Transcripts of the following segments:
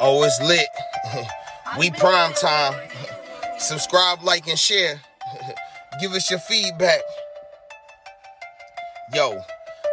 Oh, it's lit. we prime time. Subscribe, like, and share. Give us your feedback. Yo,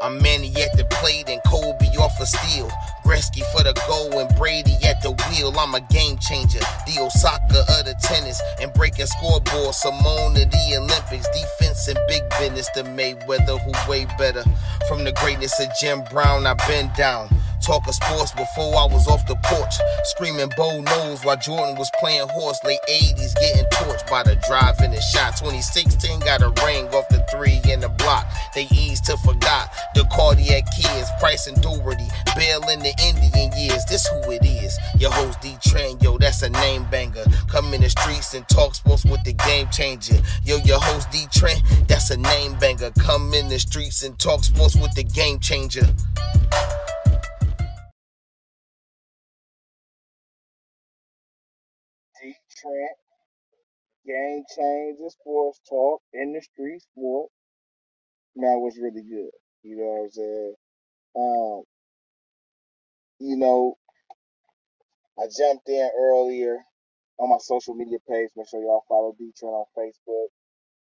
I'm Manny at the plate and Kobe off a of steel. Gretzky for the goal and Brady at the wheel. I'm a game changer. The Osaka of the tennis and breaking scoreboard. Simone of the Olympics. Defense and big business. The Mayweather who way better. From the greatness of Jim Brown, I've been down. Talking sports before I was off the porch. Screaming Bo knows while Jordan was playing horse. Late 80s getting torched by the drive and the shot. 2016 got a ring off the three in the block. They eased to forgot the cardiac kids. Price and Daugherty. Bill in the Indian years. This who it is. Your host D Train, yo, that's a name banger. Come in the streets and talk sports with the game changer. Yo, your host D Train, that's a name banger. Come in the streets and talk sports with the game changer. Dee Trynt, Game Changa, Sports Talk, InDaStreetz Sport. That was really good. You know what I'm saying? Um, you know, I jumped in earlier on my social media page. Make sure y'all follow Dee Trynt on Facebook,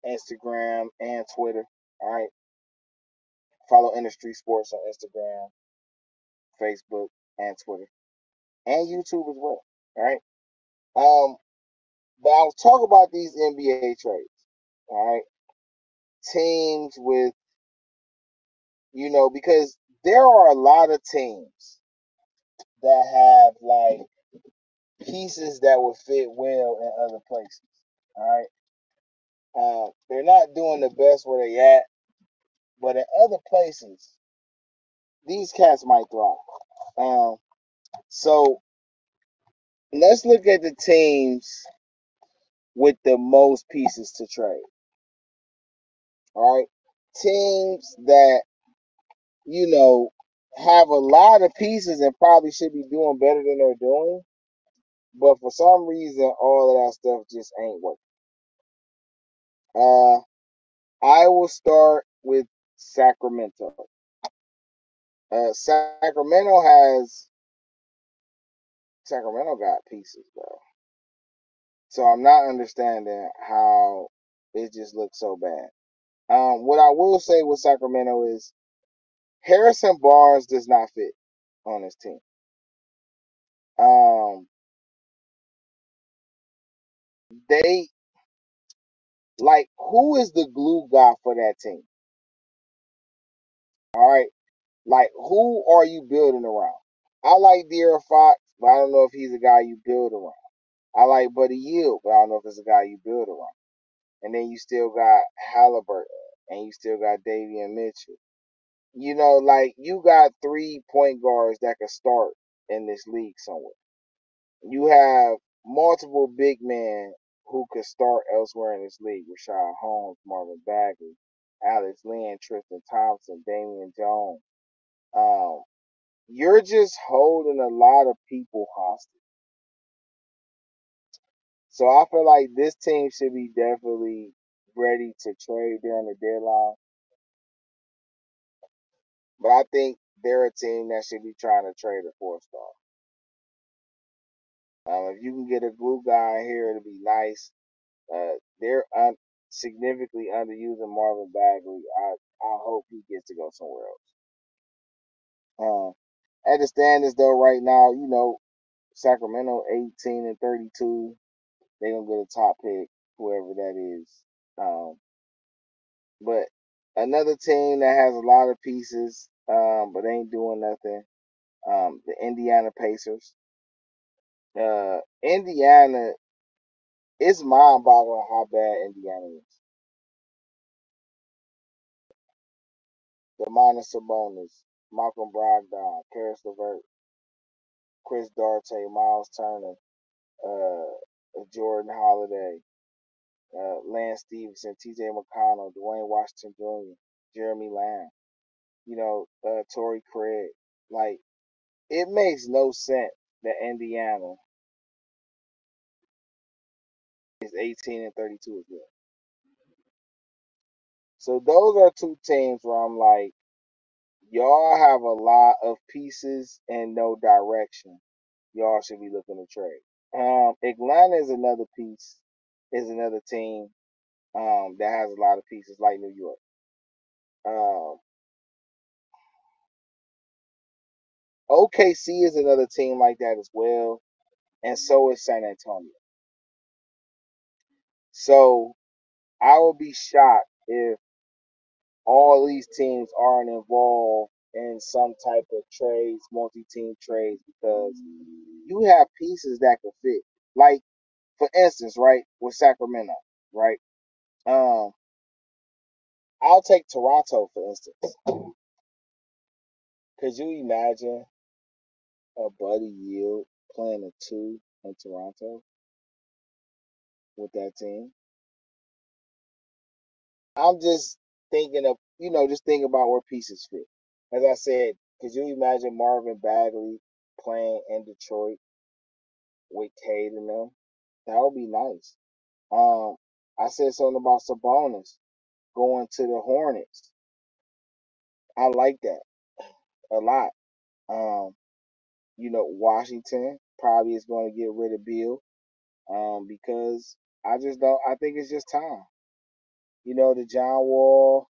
Instagram, and Twitter. All right. Follow InDaStreetz Sportz on Instagram, Facebook, and Twitter, and YouTube as well. All right. Um, but I'll talk about these NBA trades. All right. Teams with, you know, because there are a lot of teams that have like pieces that would fit well in other places. All right. Uh, they're not doing the best where they at, but in other places, these cats might thrive. Um, so let's look at the teams with the most pieces to trade. All right. Teams that, you know, have a lot of pieces and probably should be doing better than they're doing. But for some reason, all of that stuff just ain't working. Uh, I will start with Sacramento. Uh, Sacramento has Sacramento got pieces, bro. So I'm not understanding how it just looks so bad. Um, what I will say with Sacramento is Harrison Barnes does not fit on this team. Um, they like who is the glue guy for that team? All right, like who are you building around? I like De'Aaron Fox, but I don't know if he's a guy you build around. I like Buddy Hield, but I don't know if it's a guy you build around. And then you still got Halliburton, and you still got Davion Mitchell. You know, like you got three point guards that can start in this league somewhere. You have multiple big men who could start elsewhere in this league. Richaun Holmes, Marvin Bagley, Alex Len, Tristan Thompson, Damian Jones. Um, you're just holding a lot of people hostage. So I feel like this team should be definitely ready to trade during the deadline. But I think they're a team that should be trying to trade a four star. Um, if you can get a glue guy here, it'll be nice. Uh, they're un- significantly underusing Marvin Bagley. I I hope he gets to go somewhere else. Um, at the standings though, right now, you know, Sacramento 18 and 32. They're gonna get a top pick, whoever that is. Um, but another team that has a lot of pieces, um, but ain't doing nothing. Um, the Indiana Pacers. Uh, Indiana, it's mind-boggling how bad Indiana is. Domantas Sabonis, Malcolm Brogdon, Caris LeVert, Chris Duarte, Miles Turner, uh, Jordan Holiday, uh, Lance Stephenson, T.J. McConnell, Duane Washington Jr., Jeremy Lamb, you know, uh, Torrey Craig. Like, it makes no sense that Indiana is 18 and 32 as well. So those are two teams where I'm like, y'all have a lot of pieces and no direction. y'all should be looking to trade. Um, Atlanta is another piece, is another team um, that has a lot of pieces like New York. Um, OKC is another team like that as well, and so is San Antonio. So I would be shocked if all these teams aren't involved in some type of trades, multi-team trades, because you have pieces that can fit. Like for instance, right with Sacramento, right? Um, I'll take Toronto for instance. Could you imagine a Buddy Hield playing a two in Toronto with that team? I'm just thinking of, you know, just thinking about where pieces fit. As I said, could you imagine Marvin Bagley playing in Detroit with Cade and them? That would be nice. Um, I said something about Sabonis going to the Hornets. I like that a lot. Um, you know, Washington probably is going to get rid of Beal um, because I just don't. I think it's just time. You know, the John Wall,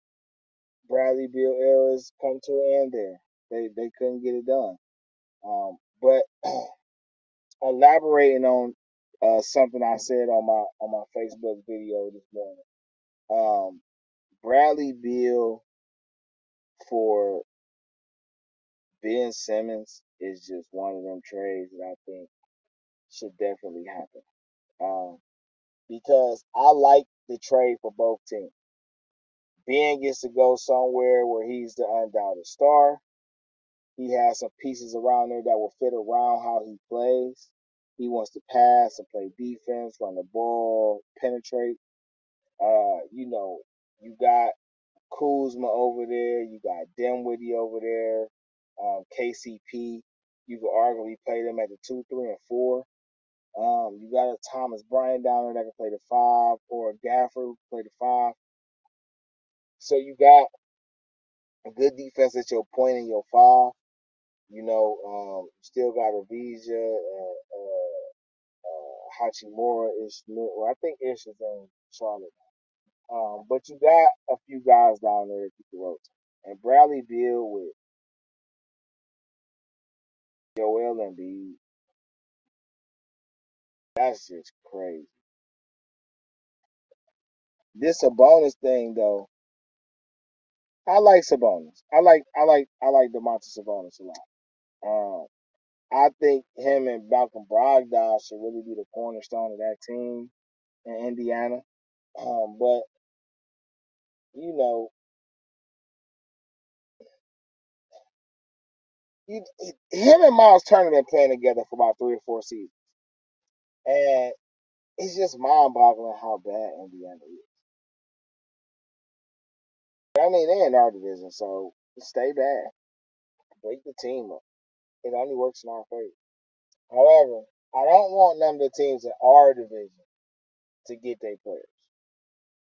Bradley Beal eras come to an end there. They they couldn't get it done. Um, but elaborating on uh, something I said on my on my Facebook video this morning. Um, Bradley Beal for Ben Simmons is just one of them trades that I think should definitely happen. Um, because I like the trade for both teams. Ben gets to go somewhere where he's the undoubted star. He has some pieces around there that will fit around how he plays. He wants to pass and play defense, run the ball, penetrate. Uh, you know, you got Kuzma over there, you got Dinwiddie over there, um, KCP. You could arguably play them at the two, three, and four. Um, you got a Thomas Bryant down there that can play the five, or a Gafford who can play the five. So you got a good defense at your and your five. You know, um, still got Avdija and uh, uh, Hachimura Ish. Well, I think Ish is in Charlotte. Um, but you got a few guys down there that you can rotate. And Bradley Beal with Joel Embiid, that's just crazy. This Sabonis thing though, I like Sabonis. I like I like I like Domantas Sabonis a lot. Um, I think him and Malcolm Brogdon should really be the cornerstone of that team in Indiana. Um, but you know, you, him and Miles Turner been playing together for about three or four seasons, and it's just mind-boggling how bad Indiana is. I mean, they're in our division, so stay bad, break the team up. It only works in our favor. However, I don't want none of the teams in our division to get their players.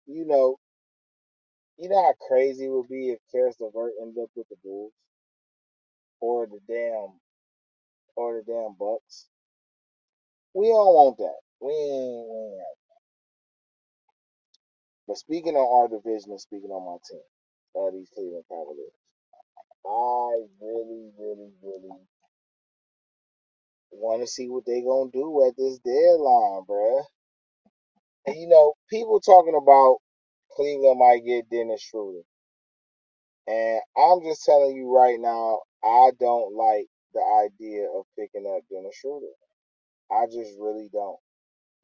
You know, you know how crazy it would be if Caris LeVert ended up with the Bulls or the damn or the damn Bucks. We don't want that. We ain't, we ain't have that. But speaking on our division and speaking on my team, uh, these Cleveland Cavaliers, I really, really, really want to see what they gonna do at this deadline, bruh. And you know, people talking about Cleveland might get Dennis Schroeder. And I'm just telling you right now, I don't like the idea of picking up Dennis Schroeder. I just really don't.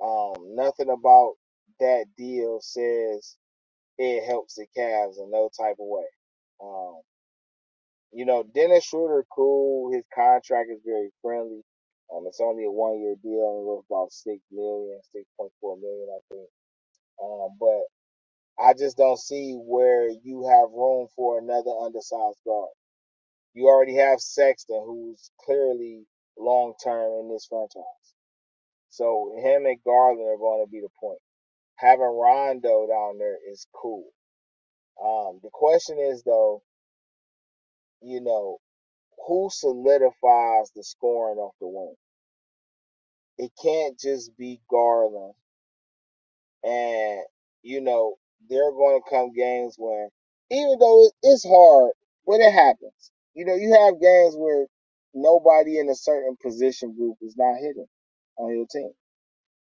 Um, nothing about that deal says it helps the Cavs in no type of way. Um, you know, Dennis Schroeder, cool. His contract is very friendly. Um, it's only a one year deal and worth about six million, six point four million, I think. Um, but I just don't see where you have room for another undersized guard. You already have Sexton, who's clearly long term in this franchise. So him and Garland are going to be the point. Having Rondo down there is cool. Um, the question is though, you know, who solidifies the scoring off the wing? it can't just be Garland and you know there are going to come games where even though it's hard, when it happens. You know, you have games where nobody in a certain position group is not hitting on your team.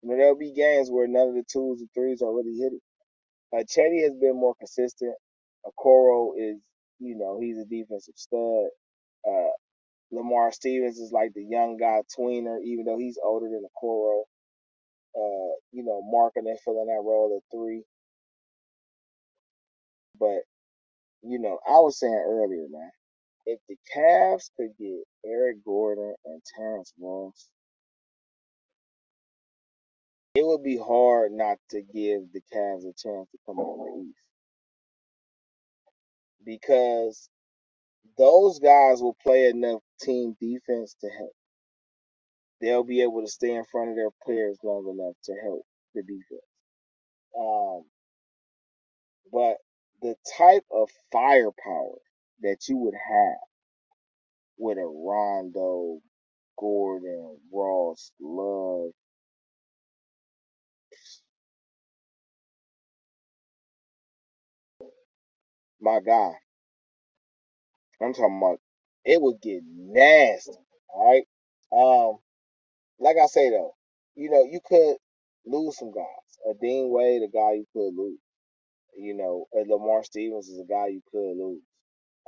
You know, there'll be games where none of the twos and threes are really hitting. Uh, Cedi has been more consistent. Okoro is, you know, he's a defensive stud. Uh, Lamar Stevens is like the young guy tweener, even though he's older than Okoro. Uh, you know, marking and filling that role at three. But, you know, I was saying earlier, man, if the Cavs could get Eric Gordon and Terrence Ross, would be hard not to give the Cavs a chance to come out in the East. Because those guys will play enough team defense to help. They'll be able to stay in front of their players long enough to help the defense. Um, but the type of firepower that you would have with a Rondo, Gordon, Ross, Love, my guy, I'm talking about it would get nasty. All right. Um, like I say though, you know, you could lose some guys. A Dean Wade, a guy you could lose. You know, a Lamar Stevens is a guy you could lose.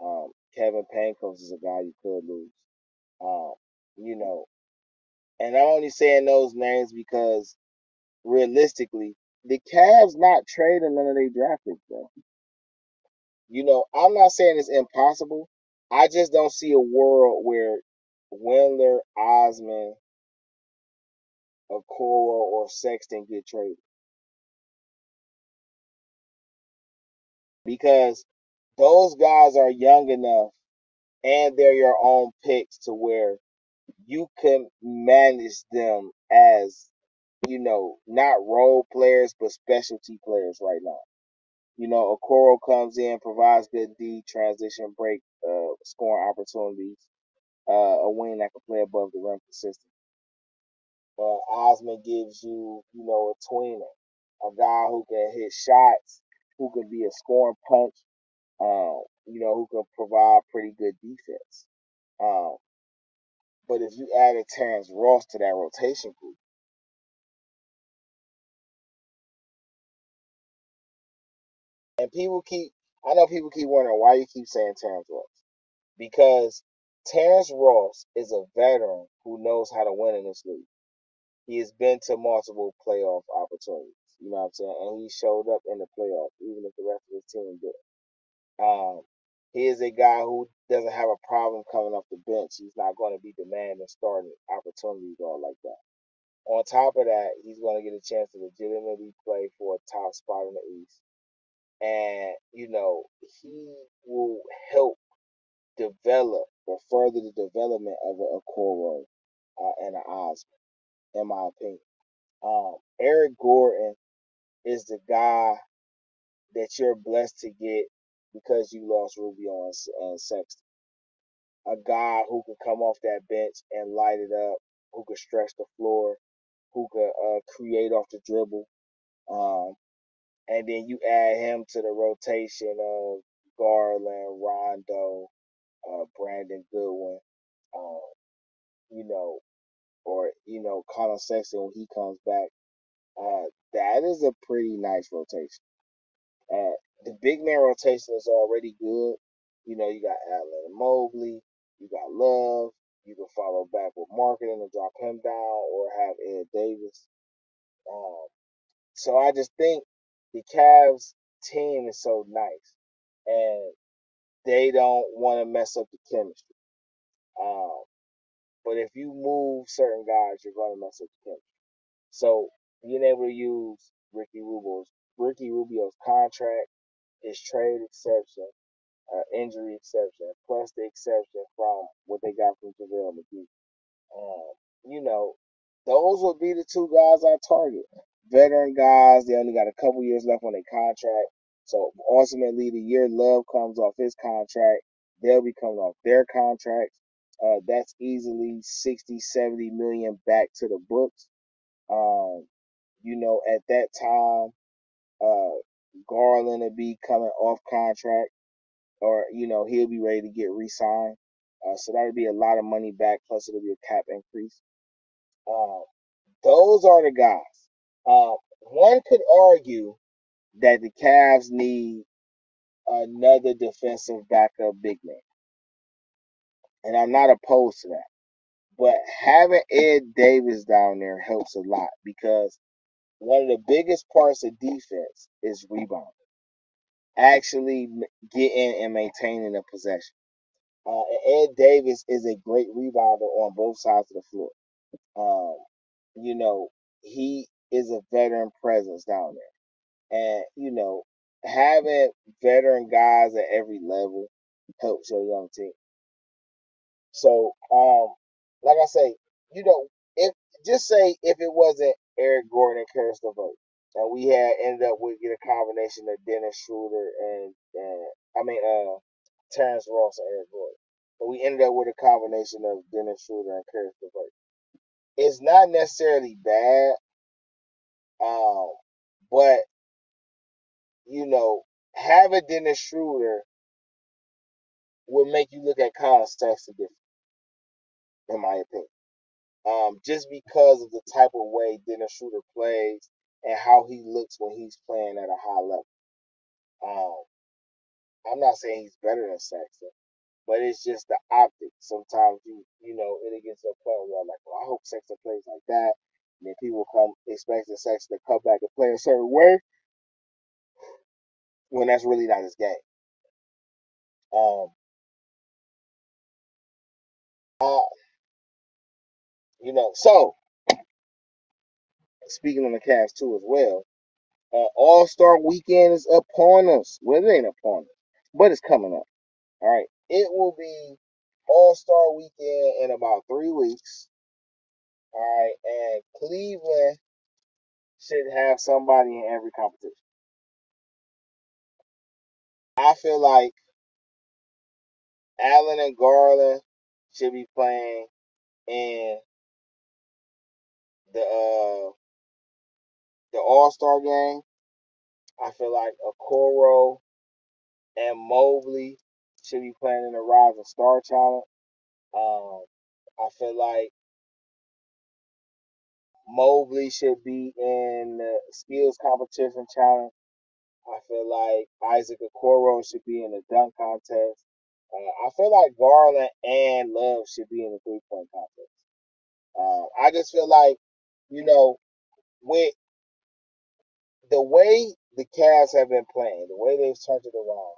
Um, Kevin Pangos is a guy you could lose. Um, you know, and I'm only saying those names because realistically, the Cavs not trading none of their draft picks, bro. You know, I'm not saying it's impossible. I just don't see a world where Windler, Osman, Okoro, or Sexton get traded because those guys are young enough and they're your own picks to where you can manage them as you know not role players but specialty players right now. You know, Okoro comes in, provides good D transition break, uh, scoring opportunities, uh, a wing that can play above the rim consistently. Uh, Osman gives you, you know, a tweener, a guy who can hit shots, who can be a scoring punch, um, you know, who can provide pretty good defense. Um, but if you added Terrence Ross to that rotation group, and people keep, I know people keep wondering why you keep saying Terrence Ross, because Terrence Ross is a veteran who knows how to win in this league. He has been to multiple playoff opportunities. You know what I'm saying? And he showed up in the playoffs, even if the rest of his team did. Um, he is a guy who doesn't have a problem coming off the bench. He's not going to be demanding starting opportunities all like that. On top of that, he's going to get a chance to legitimately play for a top spot in the East. And, you know, he will help develop or further the development of a Okoro uh, and an Osman, in my opinion. Um, Eric Gordon is the guy that you're blessed to get because you lost Rubio and, and Sexton. A guy who could come off that bench and light it up, who could stretch the floor, who could uh, create off the dribble. Um, and then you add him to the rotation of Garland, Rondo, uh, Brandon Goodwin, uh, you know, or you know, Collin Sexton when he comes back. Uh, that is a pretty nice rotation. Uh, the big man rotation is already good. You know, you got Allen Mobley, you got Love. You can follow back with Markkanen and drop him down, or have Ed Davis. Um, so I just think the Cavs team is so nice, and they don't want to mess up the chemistry. Um, but if you move certain guys, you're going to mess up the chemistry. So being able to use Ricky Rubio's Ricky Rubio's contract, his trade exception, uh, injury exception, plus the exception from what they got from JaVale McGee. Um, you know, those would be the two guys I target. Veteran guys, they only got a couple years left on their contract. So ultimately, the year Love comes off his contract, they'll be coming off their contracts. Uh, that's easily 60, 70 million back to the books. Um, you know, at that time, uh, Garland will be coming off contract, or you know, he'll be ready to get re-signed. Uh, so that'll be a lot of money back. Plus, it'll be a cap increase. Um, those are the guys. Uh, one could argue that the Cavs need another defensive backup big man, and I'm not opposed to that. But having Ed Davis down there helps a lot because one of the biggest parts of defense is rebounding, actually getting and maintaining a possession. Uh, Ed Davis is a great rebounder on both sides of the floor. Um, you know, he is a veteran presence down there. And, you know, having veteran guys at every level helps your young team. So, um, like I say, you know, if just say if it wasn't Eric Gordon and Caris LeVert, and we had ended up with get a combination of Dennis Schroeder and, and I mean uh Terrence Ross and Eric Gordon. But we ended up with a combination of Dennis Schroeder and Caris LeVert. It's not necessarily bad, um, but you know, having Dennis Schroeder would make you look at Collin Sexton different, in my opinion. um, just because of the type of way Dennis Schroeder plays and how he looks when he's playing at a high level. Um, I'm not saying he's better than Sexton, but it's just the optics. Sometimes you you know it gets to a point where I'm like, well, I hope Sexton plays like that. And then people come expecting Sexton to come back and play a certain way when that's really not his game. Um, uh, you know, so speaking on the Cavs too as well, uh, All Star Weekend is upon us. Well, it ain't upon us, but it's coming up. All right. It will be All Star Weekend in about three weeks. All right. And Cleveland should have somebody in every competition. I feel like Allen and Garland should be playing in the uh the All Star game. I feel like Okoro and Mobley should be playing in the Rising Star Challenge. Um, I feel like Mobley should be in the skills competition challenge. I feel like Isaac Okoro should be in the dunk contest. Uh, I feel like Garland and Love should be in the three point contest. Uh, I just feel like, you know, with the way the Cavs have been playing, the way they've turned it around,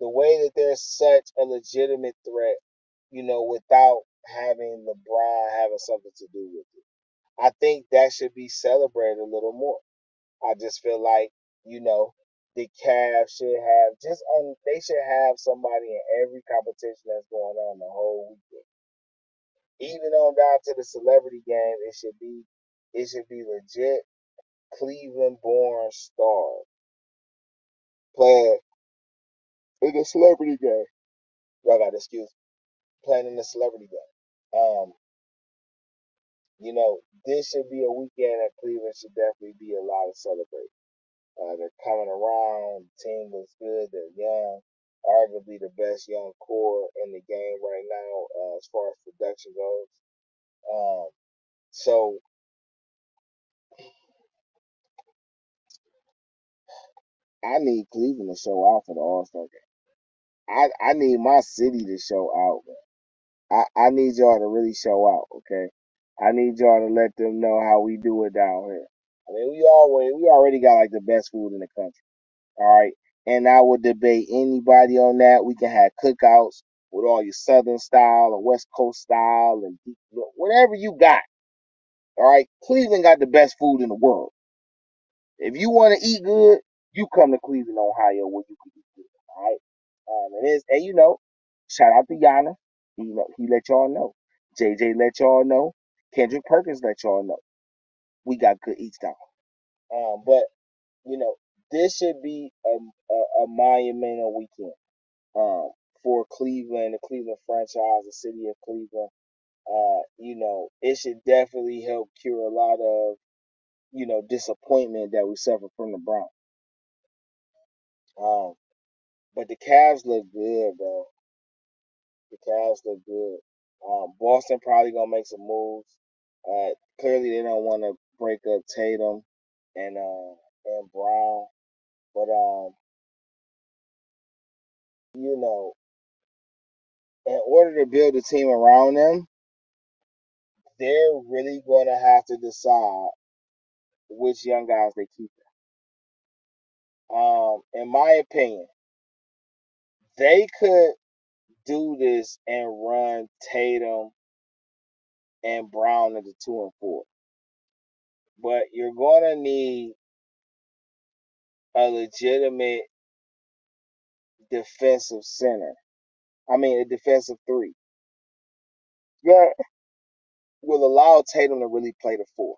the way that they're such a legitimate threat, you know, without having LeBron having something to do with it. I think that should be celebrated a little more. I just feel like, you know, the Cavs should have just on they should have somebody in every competition that's going on the whole weekend. Even on down to the celebrity game, it should be it should be legit Cleveland born stars playing in the celebrity game. Y'all got excuse me. Playing in the celebrity game. Um, you know, this should be a weekend that Cleveland should definitely be allowed to celebrate. Uh, they're coming around. The team looks good. They're young. Arguably the best young core in the game right now uh, as far as production goes. Um, so I need Cleveland to show out for the All Star game. I, I need my city to show out, man. I, I need y'all to really show out, okay? I need y'all to let them know how we do it down here. I mean, we always we already got like the best food in the country. All right. And I would debate anybody on that. We can have cookouts with all your Southern style or West Coast style and whatever you got. All right. Cleveland got the best food in the world. If you want to eat good, you come to Cleveland, Ohio, where you can eat good. All right. Um, and, it's, and you know, shout out to Yana. He, he let y'all know. JJ let y'all know. Kendrick Perkins let y'all know. We got good eats down. Um, but you know, this should be a, a, a monumental weekend um, for Cleveland, the Cleveland franchise, the city of Cleveland. Uh, you know, it should definitely help cure a lot of you know, disappointment that we suffered from the Browns. Um, but the Cavs look good, bro. The Cavs look good. Um, Boston probably gonna make some moves. Uh, clearly they don't want to break up Tatum and uh and Brown, but um, you know, in order to build a team around them, they're really going to have to decide which young guys they keep. Um, in my opinion, they could do this and run Tatum and Brown into two and four. But you're gonna need a legitimate defensive center. I mean a defensive three. That will allow Tatum to really play the four.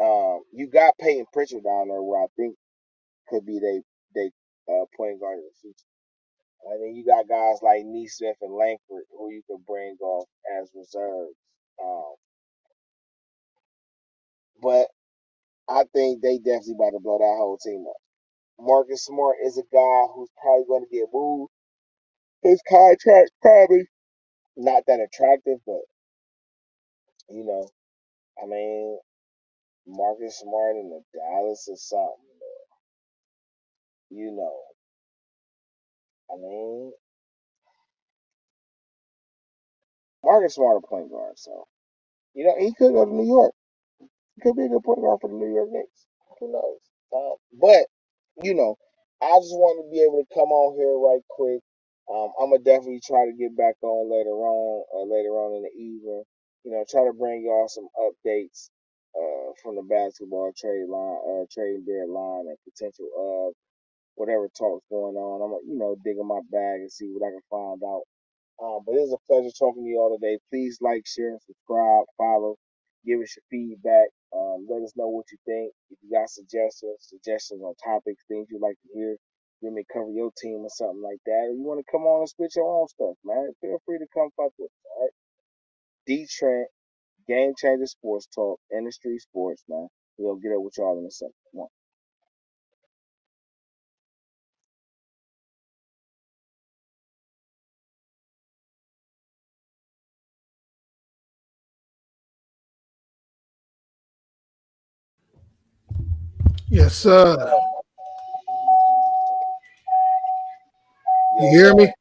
Um, you got Payton Pritchard down there where I think could be they they uh, point guard in the future. And then you got guys like Nesmith and Langford who you can bring off as reserves. Um, but I think they definitely about to blow that whole team up. Marcus Smart is a guy who's probably going to get moved. His contract probably not that attractive, but you know, I mean, Marcus Smart in the Dallas or something. You know, I mean, Marcus Smart a point guard, so you know he could go to New York. He could be a good point guard for the New York Knicks. Who knows? Uh, but you know, I just want to be able to come on here right quick. Um, I'm gonna definitely try to get back on later on, uh, later on in the evening. You know, try to bring y'all some updates uh, from the basketball trade line, uh, trading deadline, and potential of whatever talks going on. I'm gonna, you know, dig in my bag and see what I can find out. Um, but it is a pleasure talking to you all today. Please like, share, and subscribe, follow, give us your feedback. Um, let us know what you think. If you got suggestions, suggestions on topics, things you'd like to hear, you may cover your team or something like that, or you want to come on and spit your own stuff, man, feel free to come fuck with us, all right? Dee Trynt, Game Changa Sports Talk, InDaStreetz Sportz, man. We'll get up with y'all in a second. Come on. Yes, sir. You hear me?